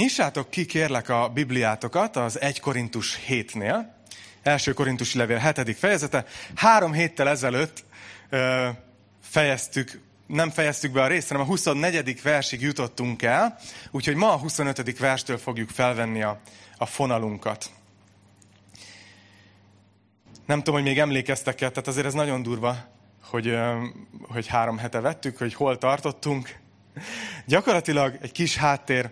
Nyissátok ki, kérlek, a Bibliátokat az 1 Korintus 7-nél. Első Korintusi levél 7. fejezete. Három héttel ezelőtt ö, fejeztük, nem fejeztük be a részt, hanem a 24. versig jutottunk el, úgyhogy ma a 25. verstől fogjuk felvenni a, a fonalunkat. Nem tudom, hogy még emlékeztek el, tehát azért ez nagyon durva, hogy, hogy három hete vettük, hogy hol tartottunk. Gyakorlatilag egy kis háttér,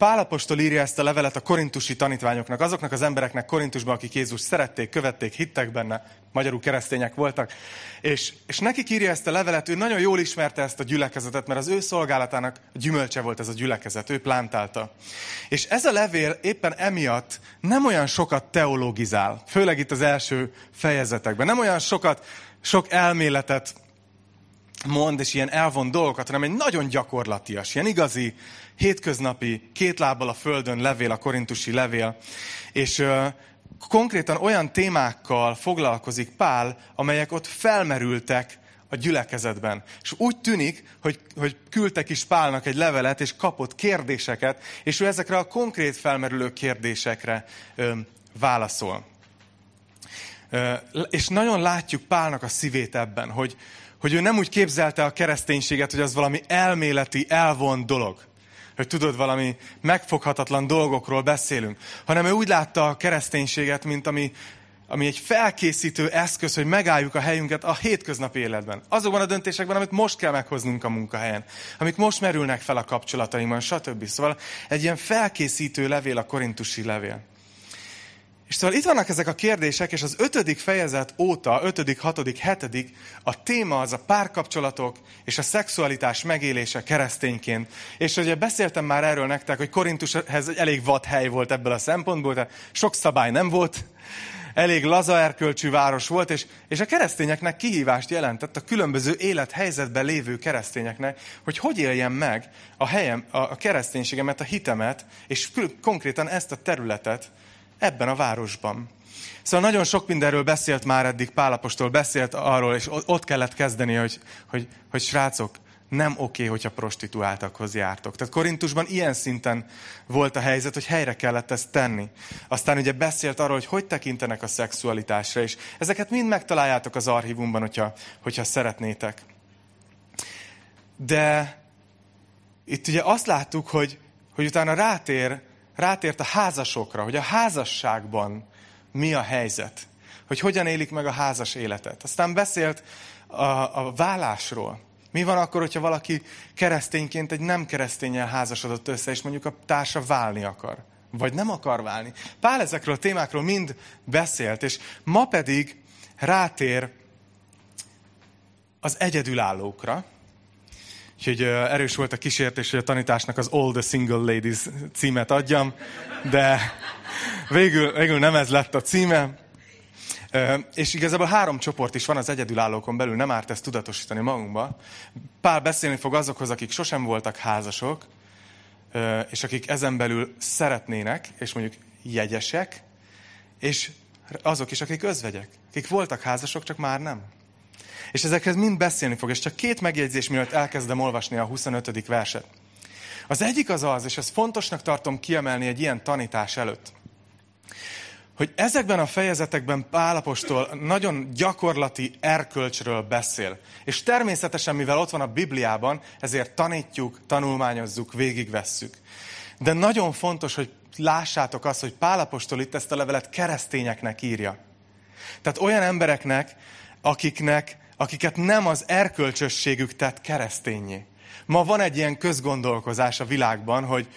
Pálapostól írja ezt a levelet a korintusi tanítványoknak, azoknak az embereknek Korintusban, akik Jézus szerették, követték, hittek benne, magyarul keresztények voltak. És, és nekik írja ezt a levelet, ő nagyon jól ismerte ezt a gyülekezetet, mert az ő szolgálatának gyümölcse volt ez a gyülekezet, ő plántálta. És ez a levél éppen emiatt nem olyan sokat teologizál, főleg itt az első fejezetekben, nem olyan sokat, sok elméletet mond, és ilyen elvon dolgokat, hanem egy nagyon gyakorlatias, ilyen igazi, hétköznapi, két lábbal a földön levél, a korintusi levél, és ö, konkrétan olyan témákkal foglalkozik Pál, amelyek ott felmerültek a gyülekezetben. És úgy tűnik, hogy, hogy küldtek is Pálnak egy levelet, és kapott kérdéseket, és ő ezekre a konkrét felmerülő kérdésekre ö, válaszol. Ö, és nagyon látjuk Pálnak a szívét ebben, hogy, hogy ő nem úgy képzelte a kereszténységet, hogy az valami elméleti, elvont dolog. Hogy tudod, valami megfoghatatlan dolgokról beszélünk. Hanem ő úgy látta a kereszténységet, mint ami, ami egy felkészítő eszköz, hogy megálljuk a helyünket a hétköznapi életben. Azokban a döntésekben, amit most kell meghoznunk a munkahelyen. Amik most merülnek fel a kapcsolatainkban, stb. Szóval egy ilyen felkészítő levél a korintusi levél. És szóval itt vannak ezek a kérdések, és az ötödik fejezet óta, ötödik, hatodik, hetedik, a téma az a párkapcsolatok és a szexualitás megélése keresztényként. És ugye beszéltem már erről nektek, hogy Korintus ez egy elég vad hely volt ebből a szempontból, tehát sok szabály nem volt, elég laza erkölcsű város volt, és, és a keresztényeknek kihívást jelentett a különböző élethelyzetben lévő keresztényeknek, hogy hogy éljen meg a helyem, a, a kereszténységemet, a hitemet, és konkrétan ezt a területet, ebben a városban. Szóval nagyon sok mindenről beszélt már eddig, Pálapostól beszélt arról, és ott kellett kezdeni, hogy, hogy, hogy srácok, nem oké, okay, hogyha prostituáltakhoz jártok. Tehát Korintusban ilyen szinten volt a helyzet, hogy helyre kellett ezt tenni. Aztán ugye beszélt arról, hogy hogy tekintenek a szexualitásra, és ezeket mind megtaláljátok az archívumban, hogyha, hogyha szeretnétek. De itt ugye azt láttuk, hogy, hogy utána rátér rátért a házasokra, hogy a házasságban mi a helyzet, hogy hogyan élik meg a házas életet. Aztán beszélt a, a vállásról. Mi van akkor, hogyha valaki keresztényként egy nem keresztényel házasodott össze, és mondjuk a társa válni akar? Vagy nem akar válni? Pál ezekről a témákról mind beszélt, és ma pedig rátér az egyedülállókra, Úgyhogy erős volt a kísértés, hogy a tanításnak az All the Single Ladies címet adjam, de végül, végül nem ez lett a címe. És igazából három csoport is van az egyedülállókon belül, nem árt ezt tudatosítani magunkba. Pál beszélni fog azokhoz, akik sosem voltak házasok, és akik ezen belül szeretnének, és mondjuk jegyesek, és azok is, akik özvegyek, akik voltak házasok, csak már nem. És ezekhez mind beszélni fog. És csak két megjegyzés, mielőtt elkezdem olvasni a 25. verset. Az egyik az az, és ezt fontosnak tartom kiemelni egy ilyen tanítás előtt, hogy ezekben a fejezetekben Pálapostól nagyon gyakorlati erkölcsről beszél. És természetesen, mivel ott van a Bibliában, ezért tanítjuk, tanulmányozzuk, végigvesszük. De nagyon fontos, hogy lássátok azt, hogy Pálapostól itt ezt a levelet keresztényeknek írja. Tehát olyan embereknek, akiknek akiket nem az erkölcsösségük tett keresztényé. Ma van egy ilyen közgondolkozás a világban, hogy,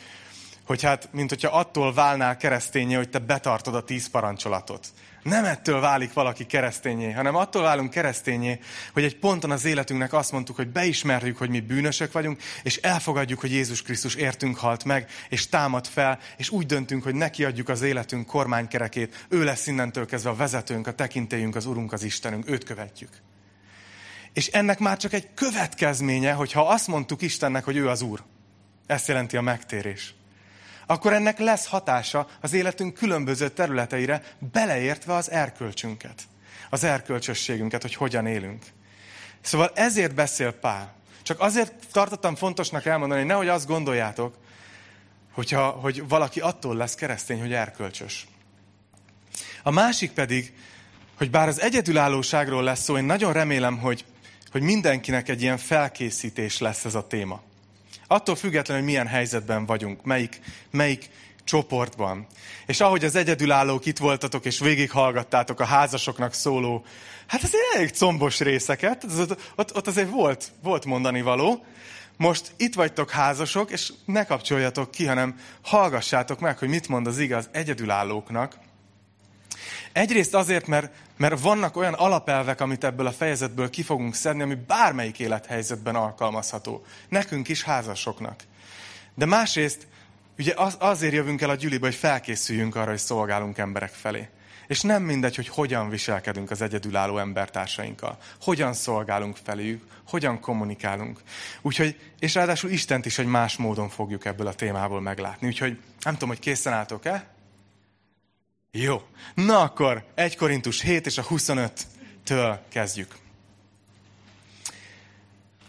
hogy hát, mint hogyha attól válnál keresztényé, hogy te betartod a tíz parancsolatot. Nem ettől válik valaki keresztényé, hanem attól válunk keresztényé, hogy egy ponton az életünknek azt mondtuk, hogy beismerjük, hogy mi bűnösök vagyunk, és elfogadjuk, hogy Jézus Krisztus értünk halt meg, és támad fel, és úgy döntünk, hogy neki adjuk az életünk kormánykerekét, ő lesz innentől kezdve a vezetőnk, a tekintélyünk, az Urunk, az Istenünk, őt követjük. És ennek már csak egy következménye, hogyha azt mondtuk Istennek, hogy ő az Úr. Ezt jelenti a megtérés. Akkor ennek lesz hatása az életünk különböző területeire, beleértve az erkölcsünket. Az erkölcsösségünket, hogy hogyan élünk. Szóval ezért beszél Pál. Csak azért tartottam fontosnak elmondani, hogy nehogy azt gondoljátok, hogyha, hogy valaki attól lesz keresztény, hogy erkölcsös. A másik pedig, hogy bár az egyedülállóságról lesz szó, én nagyon remélem, hogy, hogy mindenkinek egy ilyen felkészítés lesz ez a téma. Attól függetlenül, hogy milyen helyzetben vagyunk, melyik, melyik csoportban. És ahogy az egyedülállók itt voltatok, és végighallgattátok a házasoknak szóló, hát azért elég combos részeket, ott, ott, ott azért volt, volt mondani való. Most itt vagytok házasok, és ne kapcsoljatok ki, hanem hallgassátok meg, hogy mit mond az igaz egyedülállóknak. Egyrészt azért, mert, mert vannak olyan alapelvek, amit ebből a fejezetből ki fogunk szedni, ami bármelyik élethelyzetben alkalmazható. Nekünk is házasoknak. De másrészt Ugye az, azért jövünk el a gyülibe, hogy felkészüljünk arra, hogy szolgálunk emberek felé. És nem mindegy, hogy hogyan viselkedünk az egyedülálló embertársainkkal. Hogyan szolgálunk feléjük, hogyan kommunikálunk. Úgyhogy, és ráadásul Istent is egy más módon fogjuk ebből a témából meglátni. Úgyhogy nem tudom, hogy készen álltok-e? Jó. Na akkor 1 Korintus 7 és a 25-től kezdjük.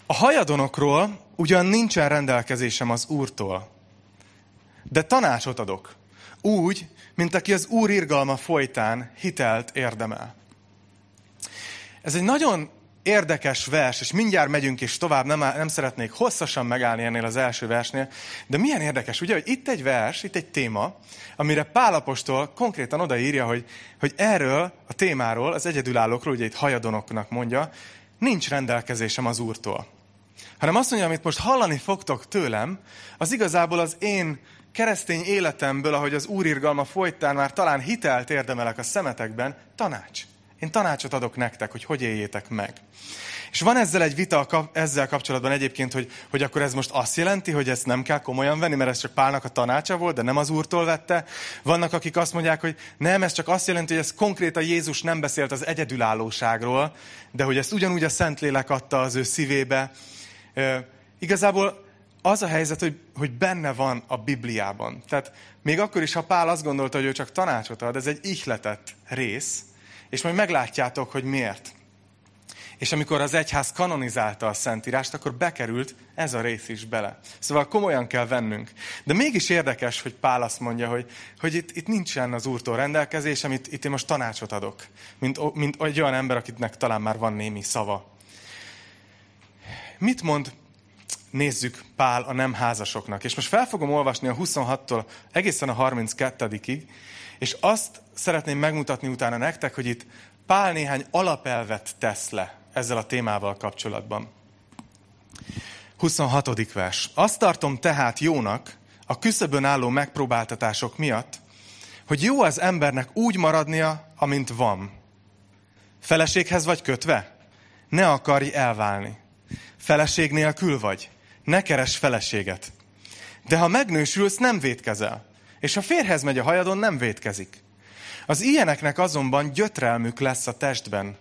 A hajadonokról ugyan nincsen rendelkezésem az Úrtól, de tanácsot adok. Úgy, mint aki az Úr irgalma folytán hitelt érdemel. Ez egy nagyon érdekes vers, és mindjárt megyünk is tovább, nem, nem szeretnék hosszasan megállni ennél az első versnél, de milyen érdekes, ugye, hogy itt egy vers, itt egy téma, amire Pálapostól konkrétan odaírja, hogy, hogy erről a témáról, az egyedülállókról, ugye itt hajadonoknak mondja, nincs rendelkezésem az Úrtól. Hanem azt mondja, amit most hallani fogtok tőlem, az igazából az én keresztény életemből, ahogy az úrirgalma folytán már talán hitelt érdemelek a szemetekben, tanács. Én tanácsot adok nektek, hogy hogy éljétek meg. És van ezzel egy vita ezzel kapcsolatban egyébként, hogy, hogy akkor ez most azt jelenti, hogy ezt nem kell komolyan venni, mert ez csak Pálnak a tanácsa volt, de nem az Úrtól vette. Vannak, akik azt mondják, hogy nem, ez csak azt jelenti, hogy ez konkrétan Jézus nem beszélt az egyedülállóságról, de hogy ezt ugyanúgy a Szentlélek adta az ő szívébe. E, igazából az a helyzet, hogy, hogy benne van a Bibliában. Tehát még akkor is, ha Pál azt gondolta, hogy ő csak tanácsot ad, ez egy ihletett rész, és majd meglátjátok, hogy miért. És amikor az egyház kanonizálta a Szentírást, akkor bekerült ez a rész is bele. Szóval komolyan kell vennünk. De mégis érdekes, hogy Pál azt mondja, hogy, hogy itt, itt nincsen az Úrtól rendelkezés, amit itt én most tanácsot adok. Mint, mint egy olyan ember, akitnek talán már van némi szava. Mit mond nézzük Pál a nem házasoknak. És most fel fogom olvasni a 26-tól egészen a 32-ig, és azt szeretném megmutatni utána nektek, hogy itt Pál néhány alapelvet tesz le ezzel a témával kapcsolatban. 26. vers. Azt tartom tehát jónak, a küszöbön álló megpróbáltatások miatt, hogy jó az embernek úgy maradnia, amint van. Feleséghez vagy kötve? Ne akarj elválni. Feleség nélkül vagy? ne keres feleséget. De ha megnősülsz, nem védkezel. És ha férhez megy a hajadon, nem védkezik. Az ilyeneknek azonban gyötrelmük lesz a testben.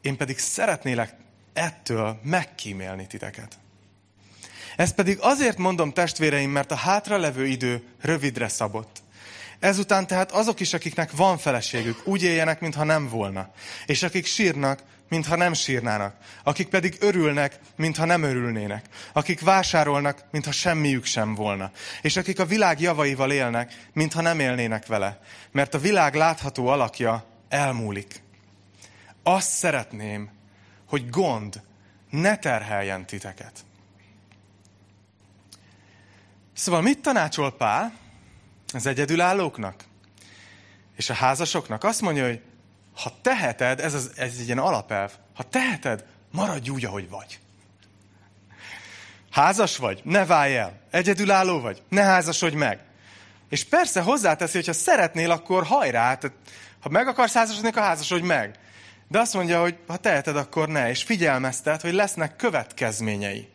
Én pedig szeretnélek ettől megkímélni titeket. Ezt pedig azért mondom testvéreim, mert a hátralevő idő rövidre szabott. Ezután tehát azok is, akiknek van feleségük, úgy éljenek, mintha nem volna. És akik sírnak, mintha nem sírnának. Akik pedig örülnek, mintha nem örülnének. Akik vásárolnak, mintha semmiük sem volna. És akik a világ javaival élnek, mintha nem élnének vele. Mert a világ látható alakja elmúlik. Azt szeretném, hogy gond ne terheljen titeket. Szóval mit tanácsol Pál az egyedülállóknak? És a házasoknak azt mondja, hogy ha teheted, ez, az, ez egy ilyen alapelv, ha teheted, maradj úgy, ahogy vagy. Házas vagy? Ne válj el. Egyedülálló vagy? Ne házasodj meg. És persze hozzáteszi, hogy ha szeretnél, akkor hajrá. Tehát, ha meg akarsz házasodni, akkor házasodj meg. De azt mondja, hogy ha teheted, akkor ne. És figyelmeztet, hogy lesznek következményei.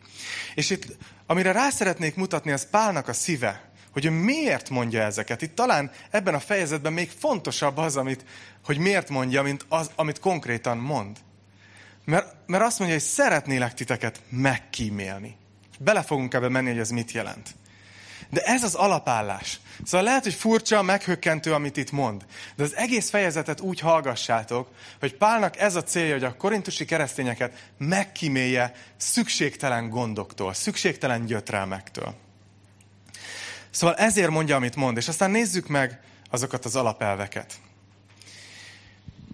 És itt, amire rá szeretnék mutatni, az Pálnak a szíve hogy ő miért mondja ezeket. Itt talán ebben a fejezetben még fontosabb az, amit, hogy miért mondja, mint az, amit konkrétan mond. Mert, mert azt mondja, hogy szeretnélek titeket megkímélni. Bele fogunk ebbe menni, hogy ez mit jelent. De ez az alapállás. Szóval lehet, hogy furcsa, meghökkentő, amit itt mond. De az egész fejezetet úgy hallgassátok, hogy Pálnak ez a célja, hogy a korintusi keresztényeket megkímélje szükségtelen gondoktól, szükségtelen gyötrelmektől. Szóval ezért mondja, amit mond, és aztán nézzük meg azokat az alapelveket.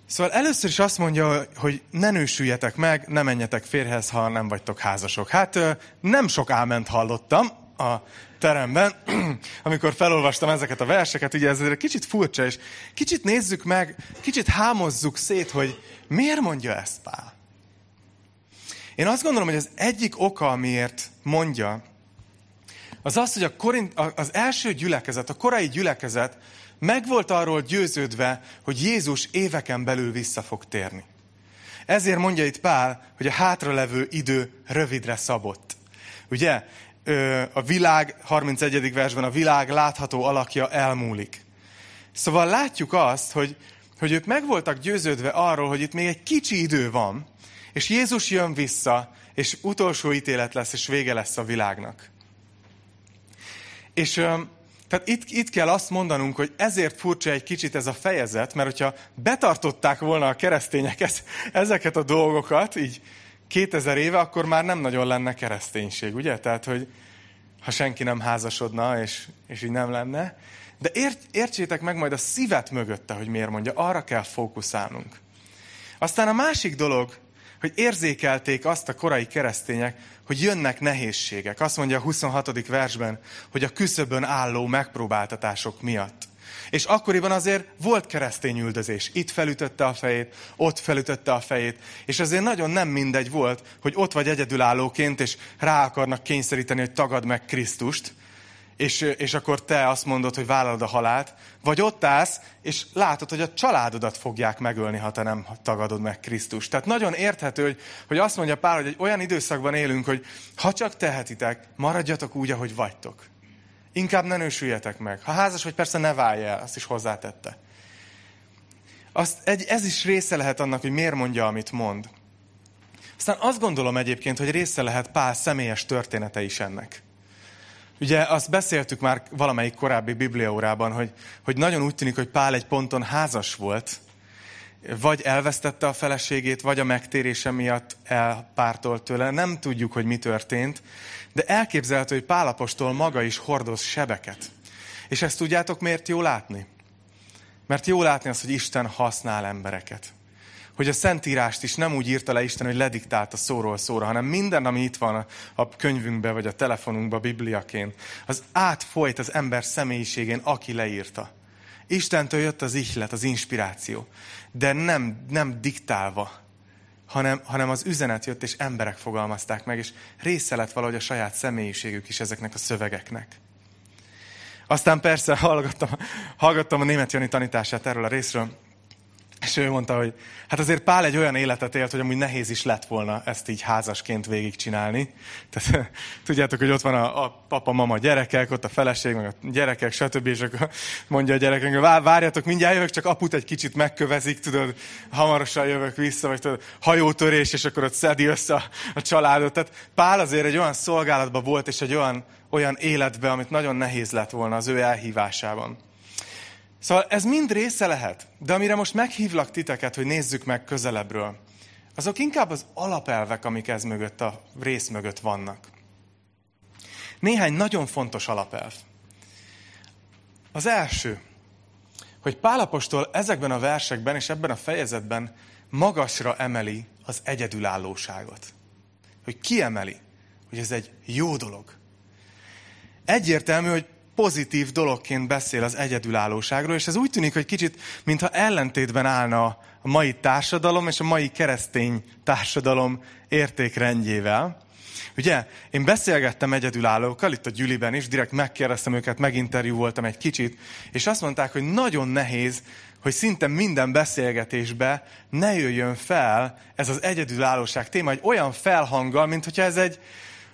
Szóval először is azt mondja, hogy ne nősüljetek meg, ne menjetek férhez, ha nem vagytok házasok. Hát nem sok áment hallottam a teremben, amikor felolvastam ezeket a verseket, ugye ez kicsit furcsa, és kicsit nézzük meg, kicsit hámozzuk szét, hogy miért mondja ezt Pál. Én azt gondolom, hogy az egyik oka, amiért mondja, az az, hogy a Korint, az első gyülekezet, a korai gyülekezet meg volt arról győződve, hogy Jézus éveken belül vissza fog térni. Ezért mondja itt Pál, hogy a hátralevő idő rövidre szabott. Ugye, a világ, 31. versben a világ látható alakja elmúlik. Szóval látjuk azt, hogy, hogy ők meg voltak győződve arról, hogy itt még egy kicsi idő van, és Jézus jön vissza, és utolsó ítélet lesz, és vége lesz a világnak. És tehát itt, itt kell azt mondanunk, hogy ezért furcsa egy kicsit ez a fejezet, mert hogyha betartották volna a keresztények ez, ezeket a dolgokat, így 2000 éve, akkor már nem nagyon lenne kereszténység, ugye? Tehát, hogy ha senki nem házasodna, és, és így nem lenne. De ért, értsétek meg majd a szívet mögötte, hogy miért mondja, arra kell fókuszálnunk. Aztán a másik dolog, hogy érzékelték azt a korai keresztények, hogy jönnek nehézségek. Azt mondja a 26. versben, hogy a küszöbön álló megpróbáltatások miatt. És akkoriban azért volt keresztény üldözés. Itt felütötte a fejét, ott felütötte a fejét. És azért nagyon nem mindegy volt, hogy ott vagy egyedülállóként, és rá akarnak kényszeríteni, hogy tagad meg Krisztust, és, és akkor te azt mondod, hogy vállalod a halált, vagy ott állsz, és látod, hogy a családodat fogják megölni, ha te nem tagadod meg Krisztus. Tehát nagyon érthető, hogy, hogy azt mondja Pál, hogy egy olyan időszakban élünk, hogy ha csak tehetitek, maradjatok úgy, ahogy vagytok. Inkább ne nősüljetek meg. Ha házas vagy, persze ne válj el, azt is hozzátette. Azt, egy, ez is része lehet annak, hogy miért mondja, amit mond. Aztán azt gondolom egyébként, hogy része lehet Pál személyes története is ennek. Ugye azt beszéltük már valamelyik korábbi bibliaórában, hogy, hogy nagyon úgy tűnik, hogy Pál egy ponton házas volt, vagy elvesztette a feleségét, vagy a megtérése miatt elpártolt tőle. Nem tudjuk, hogy mi történt, de elképzelhető, hogy Pálapostól maga is hordoz sebeket. És ezt tudjátok miért jó látni? Mert jó látni azt, hogy Isten használ embereket hogy a Szentírást is nem úgy írta le Isten, hogy lediktálta szóról szóra, hanem minden, ami itt van a, a könyvünkben, vagy a telefonunkban, bibliaként, az átfolyt az ember személyiségén, aki leírta. Istentől jött az ihlet, az inspiráció, de nem, nem diktálva, hanem, hanem az üzenet jött, és emberek fogalmazták meg, és része lett valahogy a saját személyiségük is ezeknek a szövegeknek. Aztán persze hallgattam, hallgattam a német Jani tanítását erről a részről, és ő mondta, hogy hát azért Pál egy olyan életet élt, hogy amúgy nehéz is lett volna ezt így házasként végigcsinálni. Tehát tudjátok, hogy ott van a, a papa, mama, gyerekek, ott a feleség, meg a gyerekek, stb. És akkor mondja a gyerekek, várjatok, mindjárt jövök, csak aput egy kicsit megkövezik, tudod, hamarosan jövök vissza, vagy tudod, hajótörés, és akkor ott szedi össze a, a családot. Tehát Pál azért egy olyan szolgálatban volt, és egy olyan, olyan életben, amit nagyon nehéz lett volna az ő elhívásában. Szóval ez mind része lehet, de amire most meghívlak titeket, hogy nézzük meg közelebbről, azok inkább az alapelvek, amik ez mögött, a rész mögött vannak. Néhány nagyon fontos alapelv. Az első, hogy Pálapostól ezekben a versekben és ebben a fejezetben magasra emeli az egyedülállóságot. Hogy kiemeli, hogy ez egy jó dolog. Egyértelmű, hogy pozitív dologként beszél az egyedülállóságról, és ez úgy tűnik, hogy kicsit, mintha ellentétben állna a mai társadalom és a mai keresztény társadalom értékrendjével. Ugye, én beszélgettem egyedülállókkal, itt a Gyüliben is, direkt megkérdeztem őket, meginterjú voltam egy kicsit, és azt mondták, hogy nagyon nehéz, hogy szinte minden beszélgetésbe ne jöjjön fel ez az egyedülállóság téma, egy olyan felhanggal, mint hogyha ez egy,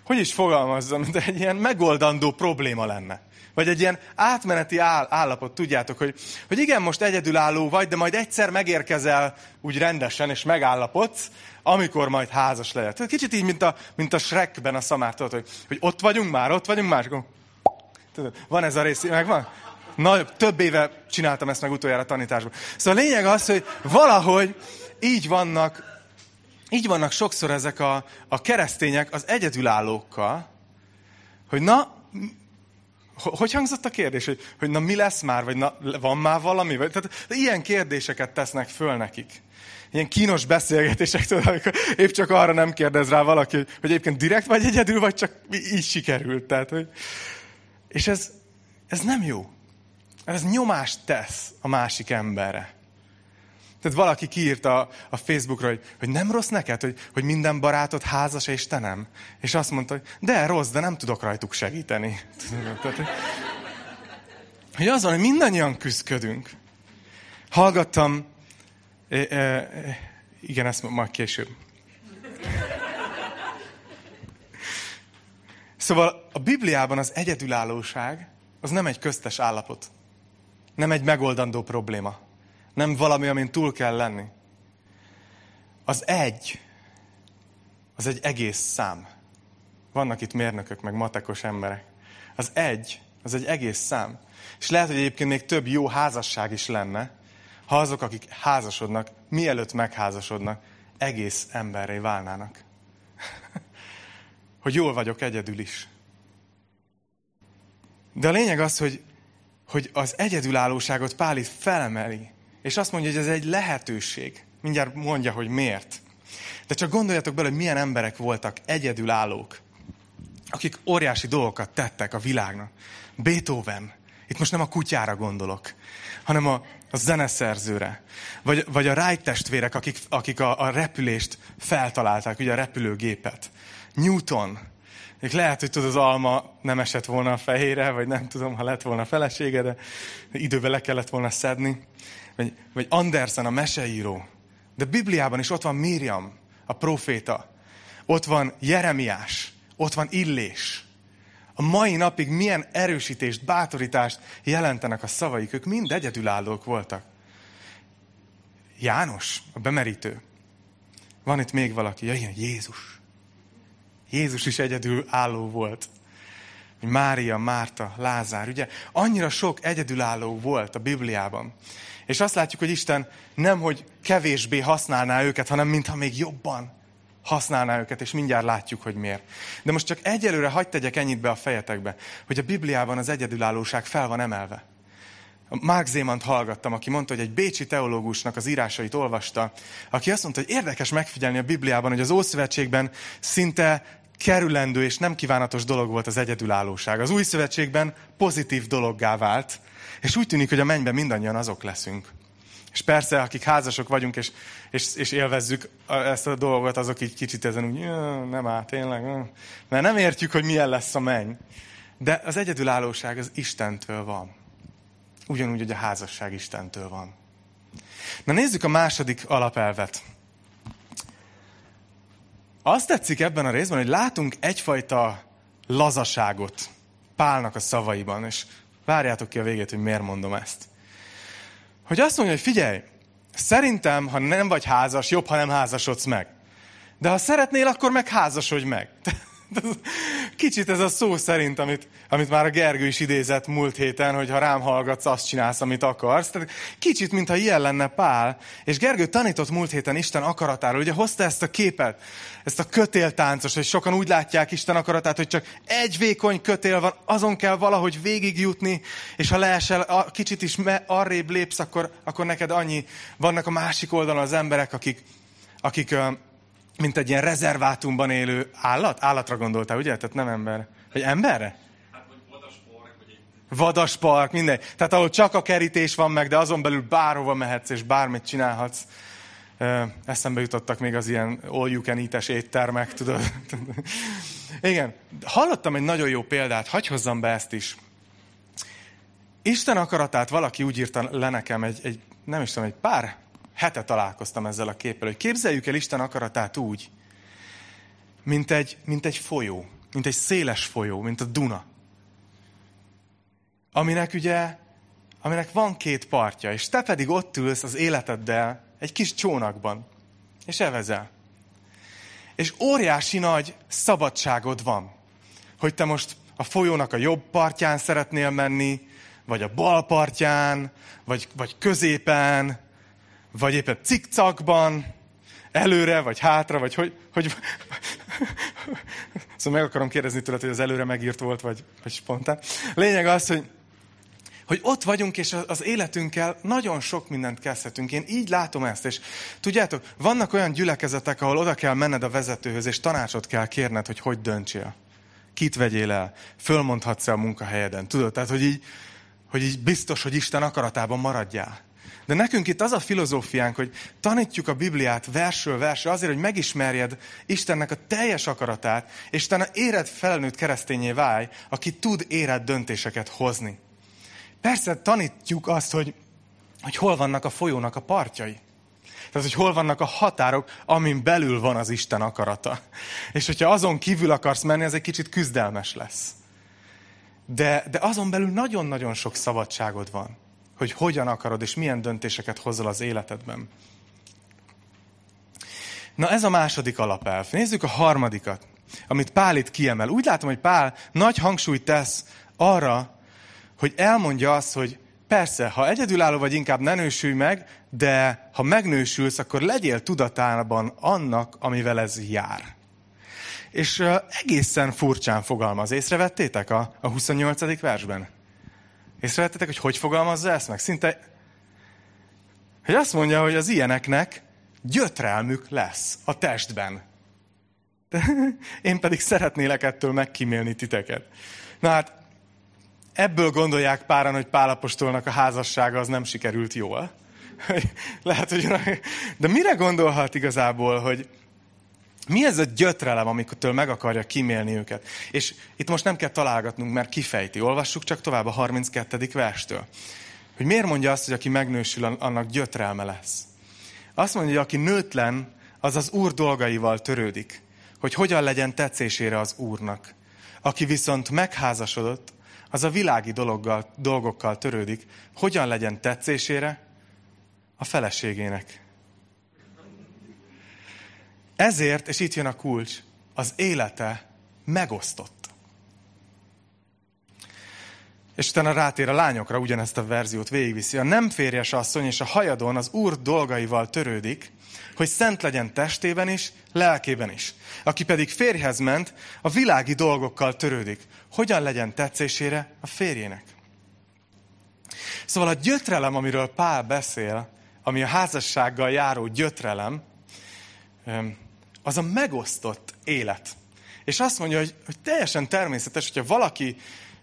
hogy is fogalmazzam, mint egy ilyen megoldandó probléma lenne. Vagy egy ilyen átmeneti áll, állapot, tudjátok, hogy, hogy igen, most egyedülálló vagy, de majd egyszer megérkezel úgy rendesen, és megállapodsz, amikor majd házas lehet. Kicsit így, mint a, mint a Shrekben a szamár, tudod, hogy, hogy ott vagyunk már, ott vagyunk már, akkor, tudod, van ez a rész, megvan? Na, több éve csináltam ezt meg utoljára tanításban. Szóval a lényeg az, hogy valahogy így vannak, így vannak sokszor ezek a, a keresztények az egyedülállókkal, hogy na, Hogy hangzott a kérdés, hogy, hogy na mi lesz már, vagy na, van már valami? Vagy, tehát ilyen kérdéseket tesznek föl nekik. Ilyen kínos beszélgetések, tudod, amikor épp csak arra nem kérdez rá valaki, hogy egyébként direkt vagy egyedül, vagy csak így sikerült. Tehát, hogy... És ez, ez nem jó. Ez nyomást tesz a másik emberre. Tehát valaki kiírta a Facebookra, hogy, hogy nem rossz neked, hogy, hogy minden barátod házas és te nem. És azt mondta, hogy de rossz, de nem tudok rajtuk segíteni. Tehát, hogy azon, hogy mindannyian küzdködünk. Hallgattam, e, e, igen, ezt majd később. Szóval a Bibliában az egyedülállóság az nem egy köztes állapot. Nem egy megoldandó probléma. Nem valami, amin túl kell lenni. Az egy, az egy egész szám. Vannak itt mérnökök, meg matekos emberek. Az egy, az egy egész szám. És lehet, hogy egyébként még több jó házasság is lenne, ha azok, akik házasodnak, mielőtt megházasodnak, egész emberré válnának. hogy jól vagyok egyedül is. De a lényeg az, hogy, hogy az egyedülállóságot Pál itt felemeli. És azt mondja, hogy ez egy lehetőség. Mindjárt mondja, hogy miért. De csak gondoljatok bele, hogy milyen emberek voltak egyedülállók, akik óriási dolgokat tettek a világnak. Beethoven, itt most nem a kutyára gondolok, hanem a, a zeneszerzőre. Vagy, vagy a Wright testvérek, akik, akik a, a repülést feltalálták, ugye a repülőgépet. Newton, még lehet, hogy tudod, az alma nem esett volna a fejére, vagy nem tudom, ha lett volna felesége, de időben le kellett volna szedni. Vagy, vagy Andersen, a meseíró. De Bibliában is ott van Miriam, a proféta. Ott van Jeremiás. Ott van Illés. A mai napig milyen erősítést, bátorítást jelentenek a szavaik. Ők mind egyedülállók voltak. János, a bemerítő. Van itt még valaki. Ja, igen, Jézus. Jézus is egyedül álló volt. Mária, Márta, Lázár. Ugye annyira sok egyedülálló volt a Bibliában. És azt látjuk, hogy Isten nem, hogy kevésbé használná őket, hanem mintha még jobban használná őket, és mindjárt látjuk, hogy miért. De most csak egyelőre hagyd tegyek ennyit be a fejetekbe, hogy a Bibliában az egyedülállóság fel van emelve. Mark Zémant hallgattam, aki mondta, hogy egy bécsi teológusnak az írásait olvasta, aki azt mondta, hogy érdekes megfigyelni a Bibliában, hogy az Ószövetségben szinte kerülendő és nem kívánatos dolog volt az egyedülállóság. Az Új Szövetségben pozitív dologgá vált, és úgy tűnik, hogy a mennyben mindannyian azok leszünk. És persze, akik házasok vagyunk, és, és, és élvezzük ezt a dolgot, azok így kicsit ezen úgy, nem áll, tényleg, mert nem értjük, hogy milyen lesz a menny. De az egyedülállóság az Istentől van. Ugyanúgy, hogy a házasság Istentől van. Na nézzük a második alapelvet. Azt tetszik ebben a részben, hogy látunk egyfajta lazaságot Pálnak a szavaiban, és várjátok ki a végét, hogy miért mondom ezt. Hogy azt mondja, hogy figyelj, szerintem, ha nem vagy házas, jobb, ha nem házasodsz meg. De ha szeretnél, akkor meg házasodj meg. Kicsit ez a szó szerint, amit, amit már a Gergő is idézett múlt héten, hogy ha rám hallgatsz, azt csinálsz, amit akarsz. Tehát kicsit, mintha ilyen lenne Pál. És Gergő tanított múlt héten Isten akaratáról. Ugye hozta ezt a képet, ezt a kötéltáncos, hogy sokan úgy látják Isten akaratát, hogy csak egy vékony kötél van, azon kell valahogy végigjutni, és ha leesel, kicsit is arrébb lépsz, akkor, akkor neked annyi. Vannak a másik oldalon az emberek, akik, akik mint egy ilyen rezervátumban élő állat? Állatra gondoltál, ugye? Tehát nem ember. Vagy emberre? Hát, vadaspark, minden. Tehát ahol csak a kerítés van meg, de azon belül bárhova mehetsz, és bármit csinálhatsz. Eszembe jutottak még az ilyen all you can eat éttermek, tudod. Igen. Hallottam egy nagyon jó példát, hagyj hozzam be ezt is. Isten akaratát valaki úgy írta le nekem egy, egy nem is tudom, egy pár hete találkoztam ezzel a képpel, hogy képzeljük el Isten akaratát úgy, mint egy, mint egy folyó, mint egy széles folyó, mint a Duna. Aminek ugye, aminek van két partja, és te pedig ott ülsz az életeddel egy kis csónakban, és evezel. És óriási nagy szabadságod van, hogy te most a folyónak a jobb partján szeretnél menni, vagy a bal partján, vagy, vagy középen, vagy éppen cikcakban, előre, vagy hátra, vagy hogy, hogy Szóval meg akarom kérdezni tőled, hogy az előre megírt volt, vagy, vagy spontán. Lényeg az, hogy, hogy ott vagyunk, és az életünkkel nagyon sok mindent kezdhetünk. Én így látom ezt, és tudjátok, vannak olyan gyülekezetek, ahol oda kell menned a vezetőhöz, és tanácsot kell kérned, hogy hogy döntsél. Kit vegyél el, fölmondhatsz-e a munkahelyeden. Tudod, tehát, hogy így, hogy így biztos, hogy Isten akaratában maradjál. De nekünk itt az a filozófiánk, hogy tanítjuk a Bibliát versről versre azért, hogy megismerjed Istennek a teljes akaratát, és utána éred felnőtt keresztényé válj, aki tud érett döntéseket hozni. Persze tanítjuk azt, hogy, hogy hol vannak a folyónak a partjai. Tehát, hogy hol vannak a határok, amin belül van az Isten akarata. És hogyha azon kívül akarsz menni, ez egy kicsit küzdelmes lesz. De, de azon belül nagyon-nagyon sok szabadságod van hogy hogyan akarod, és milyen döntéseket hozol az életedben. Na ez a második alapelv. Nézzük a harmadikat, amit Pál itt kiemel. Úgy látom, hogy Pál nagy hangsúlyt tesz arra, hogy elmondja azt, hogy persze, ha egyedülálló vagy, inkább ne nősülj meg, de ha megnősülsz, akkor legyél tudatában annak, amivel ez jár. És egészen furcsán fogalmaz. Észrevettétek a, a 28. versben? Észrevettetek, hogy hogy fogalmazza ezt meg? Szinte, hogy azt mondja, hogy az ilyeneknek gyötrelmük lesz a testben. De én pedig szeretnélek ettől megkímélni titeket. Na hát, ebből gondolják páran, hogy Pálapostolnak a házassága az nem sikerült jól. Lehet, hogy... De mire gondolhat igazából, hogy, mi ez a gyötrelem, amikor meg akarja kimélni őket? És itt most nem kell találgatnunk, mert kifejti. Olvassuk csak tovább a 32. verstől. Hogy miért mondja azt, hogy aki megnősül, annak gyötrelme lesz. Azt mondja, hogy aki nőtlen, az az Úr dolgaival törődik. Hogy hogyan legyen tetszésére az Úrnak. Aki viszont megházasodott, az a világi dologgal, dolgokkal törődik. Hogyan legyen tetszésére a feleségének. Ezért, és itt jön a kulcs, az élete megosztott. És utána rátér a lányokra, ugyanezt a verziót végigviszi. A nem férjes asszony és a hajadon az úr dolgaival törődik, hogy szent legyen testében is, lelkében is. Aki pedig férjhez ment, a világi dolgokkal törődik. Hogyan legyen tetszésére a férjének? Szóval a gyötrelem, amiről Pál beszél, ami a házassággal járó gyötrelem, az a megosztott élet. És azt mondja, hogy, hogy teljesen természetes, hogyha valaki,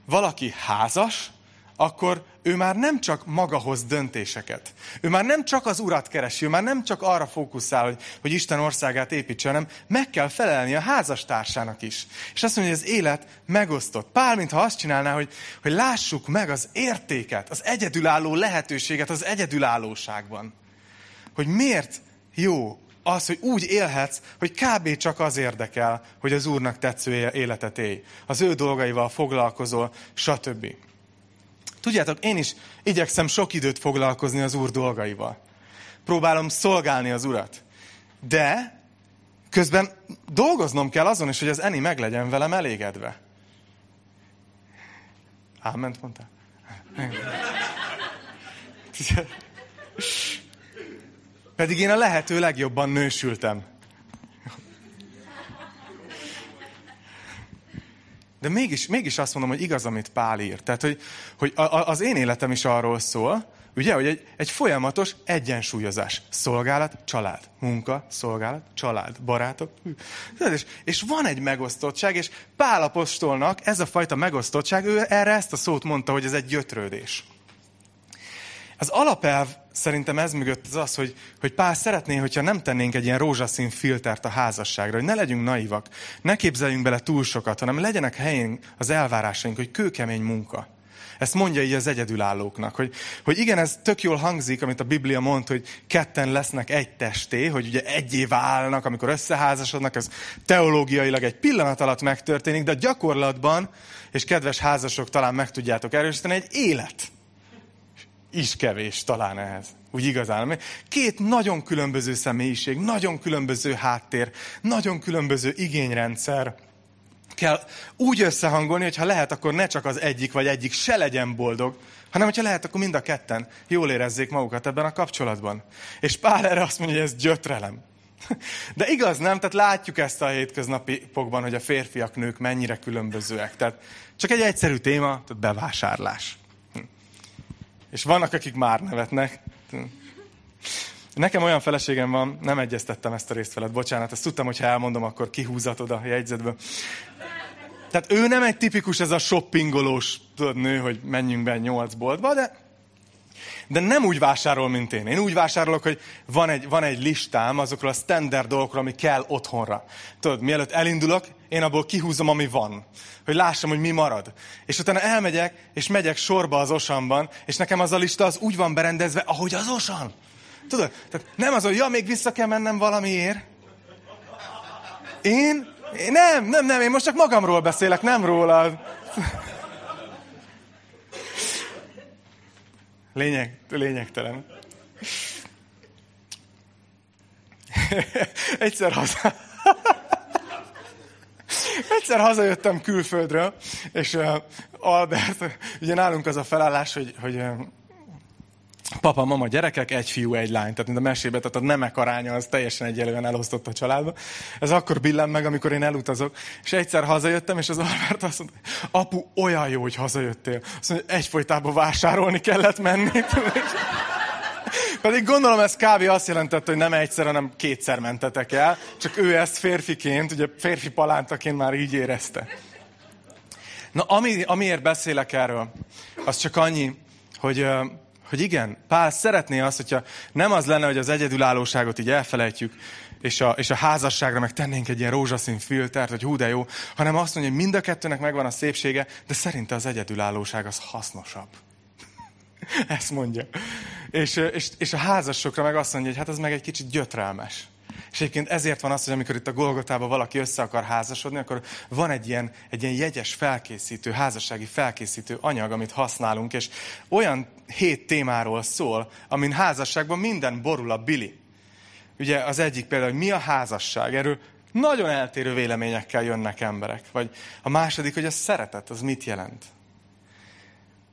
valaki házas, akkor ő már nem csak maga hoz döntéseket. Ő már nem csak az urat keresi, ő már nem csak arra fókuszál, hogy, hogy Isten országát építse, hanem meg kell felelni a házastársának is. És azt mondja, hogy az élet megosztott. Pál, mintha azt csinálná, hogy, hogy lássuk meg az értéket, az egyedülálló lehetőséget az egyedülállóságban. Hogy miért jó az, hogy úgy élhetsz, hogy kb. csak az érdekel, hogy az Úrnak tetsző életet élj. Az ő dolgaival foglalkozol, stb. Tudjátok, én is igyekszem sok időt foglalkozni az Úr dolgaival. Próbálom szolgálni az Urat. De közben dolgoznom kell azon is, hogy az Eni meg legyen velem elégedve. Áment mondtál? Pedig én a lehető legjobban nősültem. De mégis, mégis azt mondom, hogy igaz, amit Pál ír. Tehát, hogy, hogy a, a, az én életem is arról szól, ugye, hogy egy, egy folyamatos egyensúlyozás. Szolgálat, család. Munka, szolgálat, család, barátok. És, és van egy megosztottság, és Pál apostolnak ez a fajta megosztottság, ő erre ezt a szót mondta, hogy ez egy gyötrődés. Az alapelv szerintem ez mögött az az, hogy, hogy Pál szeretné, hogyha nem tennénk egy ilyen rózsaszín filtert a házasságra, hogy ne legyünk naivak, ne képzeljünk bele túl sokat, hanem legyenek helyén az elvárásaink, hogy kőkemény munka. Ezt mondja így az egyedülállóknak, hogy, hogy igen, ez tök jól hangzik, amit a Biblia mond, hogy ketten lesznek egy testé, hogy ugye egyé válnak, amikor összeházasodnak, ez teológiailag egy pillanat alatt megtörténik, de gyakorlatban, és kedves házasok talán meg tudjátok erősíteni, egy élet is kevés talán ehhez. Úgy igazán. Két nagyon különböző személyiség, nagyon különböző háttér, nagyon különböző igényrendszer kell úgy összehangolni, hogy ha lehet, akkor ne csak az egyik vagy egyik se legyen boldog, hanem hogyha lehet, akkor mind a ketten jól érezzék magukat ebben a kapcsolatban. És Pál erre azt mondja, hogy ez gyötrelem. De igaz, nem? Tehát látjuk ezt a hétköznapokban, hogy a férfiak, nők mennyire különbözőek. Tehát csak egy egyszerű téma, tehát bevásárlás. És vannak, akik már nevetnek. Nekem olyan feleségem van, nem egyeztettem ezt a részt veled, bocsánat, ezt tudtam, hogy ha elmondom, akkor kihúzatod a jegyzetből. Tehát ő nem egy tipikus ez a shoppingolós tudod, nő, hogy menjünk be nyolc boltba, de, de nem úgy vásárol, mint én. Én úgy vásárolok, hogy van egy, van egy listám azokról a standard dolgokról, ami kell otthonra. Tudod, mielőtt elindulok, én abból kihúzom, ami van. Hogy lássam, hogy mi marad. És utána elmegyek, és megyek sorba az osamban, és nekem az a lista az úgy van berendezve, ahogy az osan. Tudod? Tehát nem az, hogy ja, még vissza kell mennem valamiért. Én? én nem, nem, nem, én most csak magamról beszélek, nem rólad. Lényeg, lényegtelen. Egyszer haza... Egyszer hazajöttem külföldről, és uh, Albert, ugye nálunk az a felállás, hogy, hogy papa, mama, gyerekek, egy fiú, egy lány. Tehát mint a mesében, tehát a nemek aránya az teljesen egyelően elosztott a családba. Ez akkor billen meg, amikor én elutazok. És egyszer hazajöttem, és az Albert azt mondta, apu, olyan jó, hogy hazajöttél. Azt mondja, egyfolytában vásárolni kellett menni. Pedig gondolom ez kb. azt jelentette, hogy nem egyszer, hanem kétszer mentetek el. Csak ő ezt férfiként, ugye férfi palántaként már így érezte. Na, ami, amiért beszélek erről, az csak annyi, hogy hogy igen, Pál szeretné azt, hogyha nem az lenne, hogy az egyedülállóságot így elfelejtjük, és a, és a házasságra meg tennénk egy ilyen rózsaszín filtert, hogy hú de jó, hanem azt mondja, hogy mind a kettőnek megvan a szépsége, de szerinte az egyedülállóság az hasznosabb. Ezt mondja. És, és, és a házasokra meg azt mondja, hogy hát az meg egy kicsit gyötrelmes. És egyébként ezért van az, hogy amikor itt a Golgotában valaki össze akar házasodni, akkor van egy ilyen, egy ilyen jegyes felkészítő, házassági felkészítő anyag, amit használunk, és olyan hét témáról szól, amin házasságban minden borul a bili. Ugye az egyik például, hogy mi a házasság, erről nagyon eltérő véleményekkel jönnek emberek. Vagy a második, hogy a szeretet, az mit jelent?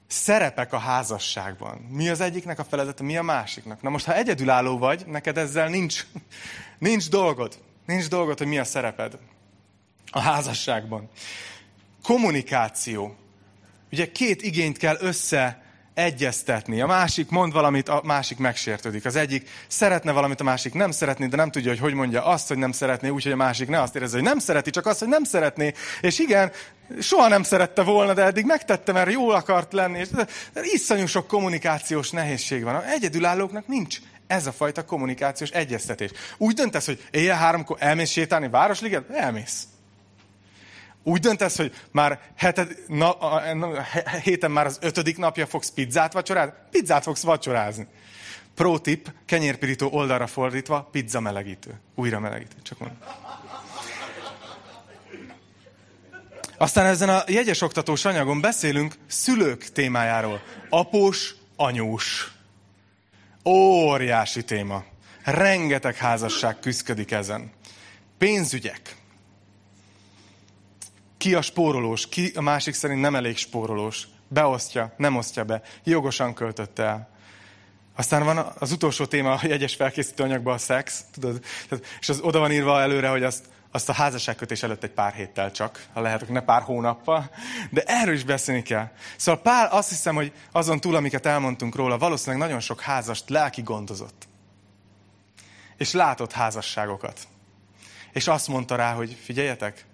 Szerepek a házasságban. Mi az egyiknek a feladata, mi a másiknak. Na most, ha egyedülálló vagy, neked ezzel nincs, nincs dolgod. Nincs dolgod, hogy mi a szereped a házasságban. Kommunikáció. Ugye két igényt kell össze egyeztetni. A másik mond valamit, a másik megsértődik. Az egyik szeretne valamit, a másik nem szeretné, de nem tudja, hogy hogy mondja azt, hogy nem szeretné, úgyhogy a másik ne azt érezze, hogy nem szereti, csak azt, hogy nem szeretné. És igen, soha nem szerette volna, de eddig megtette, mert jól akart lenni. És iszonyú sok kommunikációs nehézség van. Egyedülállóknak nincs ez a fajta kommunikációs egyeztetés. Úgy döntesz, hogy éjjel háromkor elmész sétálni Városliget? Elmész. Úgy döntesz, hogy már heted, na, a, a, héten már az ötödik napja fogsz pizzát vacsorázni? Pizzát fogsz vacsorázni. Pro tip, kenyérpirító oldalra fordítva, pizza melegítő. Újra melegítő, csak mondom. Aztán ezen a jegyes oktatós anyagon beszélünk szülők témájáról. Após, anyós. Óriási téma. Rengeteg házasság küzdik ezen. Pénzügyek. Ki a spórolós, ki a másik szerint nem elég spórolós. Beosztja, nem osztja be. Jogosan költötte el. Aztán van az utolsó téma a jegyes felkészítő anyagban a szex, tudod? És az oda van írva előre, hogy azt, azt a házasságkötés előtt egy pár héttel csak, ha lehet, ne pár hónappal, de erről is beszélni kell. Szóval Pál azt hiszem, hogy azon túl, amiket elmondtunk róla, valószínűleg nagyon sok házast lelki gondozott. És látott házasságokat. És azt mondta rá, hogy figyeljetek,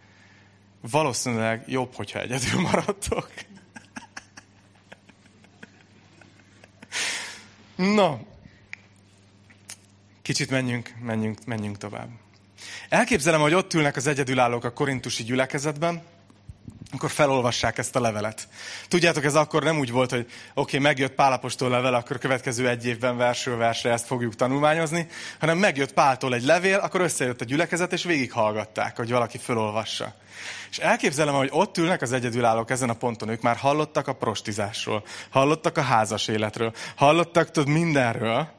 valószínűleg jobb, hogyha egyedül maradtok. Na, kicsit menjünk, menjünk, menjünk tovább. Elképzelem, hogy ott ülnek az egyedülállók a korintusi gyülekezetben, akkor felolvassák ezt a levelet. Tudjátok, ez akkor nem úgy volt, hogy oké, okay, megjött Pálapostól level, akkor következő egy évben versről versre ezt fogjuk tanulmányozni, hanem megjött Páltól egy levél, akkor összejött a gyülekezet, és végighallgatták, hogy valaki felolvassa. És elképzelem, hogy ott ülnek az egyedülállók ezen a ponton, ők már hallottak a prostizásról, hallottak a házas életről, hallottak tudod mindenről,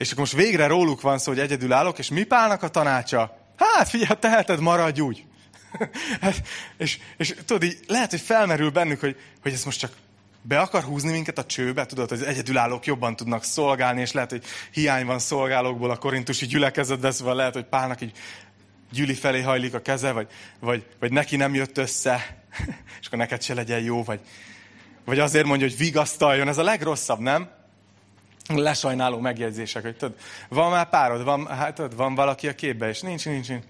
és akkor most végre róluk van szó, hogy egyedülállók, és mi Pálnak a tanácsa? Hát figyelj, teheted, maradj úgy. Hát, és, és tudod, így lehet, hogy felmerül bennük, hogy, hogy ez most csak be akar húzni minket a csőbe, tudod, hogy az egyedülállók jobban tudnak szolgálni, és lehet, hogy hiány van szolgálókból a korintusi gyülekezetben, szóval lehet, hogy Pálnak így Gyüli felé hajlik a keze, vagy, vagy, vagy neki nem jött össze, és akkor neked se legyen jó, vagy, vagy azért mondja, hogy vigasztaljon. Ez a legrosszabb, nem? Lesajnáló megjegyzések, hogy tudod, van már párod, van, hát, tudod, van valaki a képbe, és nincs, nincs, nincs.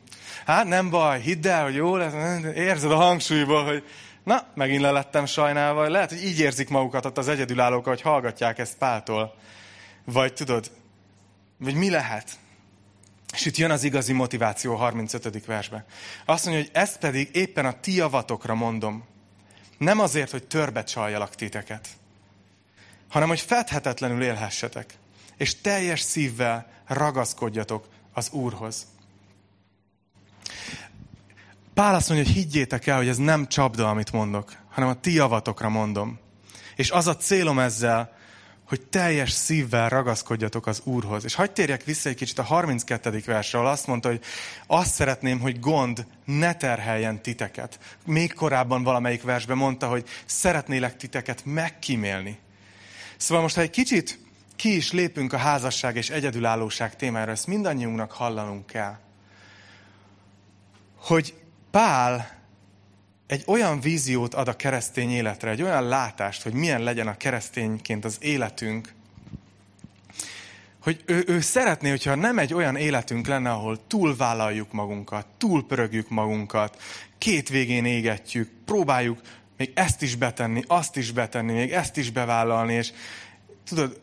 Hát nem baj, hidd el, hogy jó lesz, érzed a hangsúlyból, hogy na, megint lelettem sajnálva. Lehet, hogy így érzik magukat ott az egyedülállók, hogy hallgatják ezt Páltól. Vagy tudod, vagy mi lehet? És itt jön az igazi motiváció a 35. versben. Azt mondja, hogy ezt pedig éppen a ti javatokra mondom. Nem azért, hogy törbe csaljalak titeket, hanem hogy fedhetetlenül élhessetek, és teljes szívvel ragaszkodjatok az Úrhoz. Pál azt mondja, hogy higgyétek el, hogy ez nem csapda, amit mondok, hanem a ti javatokra mondom. És az a célom ezzel, hogy teljes szívvel ragaszkodjatok az Úrhoz. És hagyd térjek vissza egy kicsit a 32. versre, ahol azt mondta, hogy azt szeretném, hogy gond ne terheljen titeket. Még korábban valamelyik versben mondta, hogy szeretnélek titeket megkímélni. Szóval most, ha egy kicsit ki is lépünk a házasság és egyedülállóság témára, ezt mindannyiunknak hallanunk kell. Hogy Pál egy olyan víziót ad a keresztény életre, egy olyan látást, hogy milyen legyen a keresztényként az életünk, hogy ő, ő szeretné, hogyha nem egy olyan életünk lenne, ahol túlvállaljuk magunkat, túlpörögjük magunkat, két végén égetjük, próbáljuk még ezt is betenni, azt is betenni, még ezt is bevállalni, és tudod,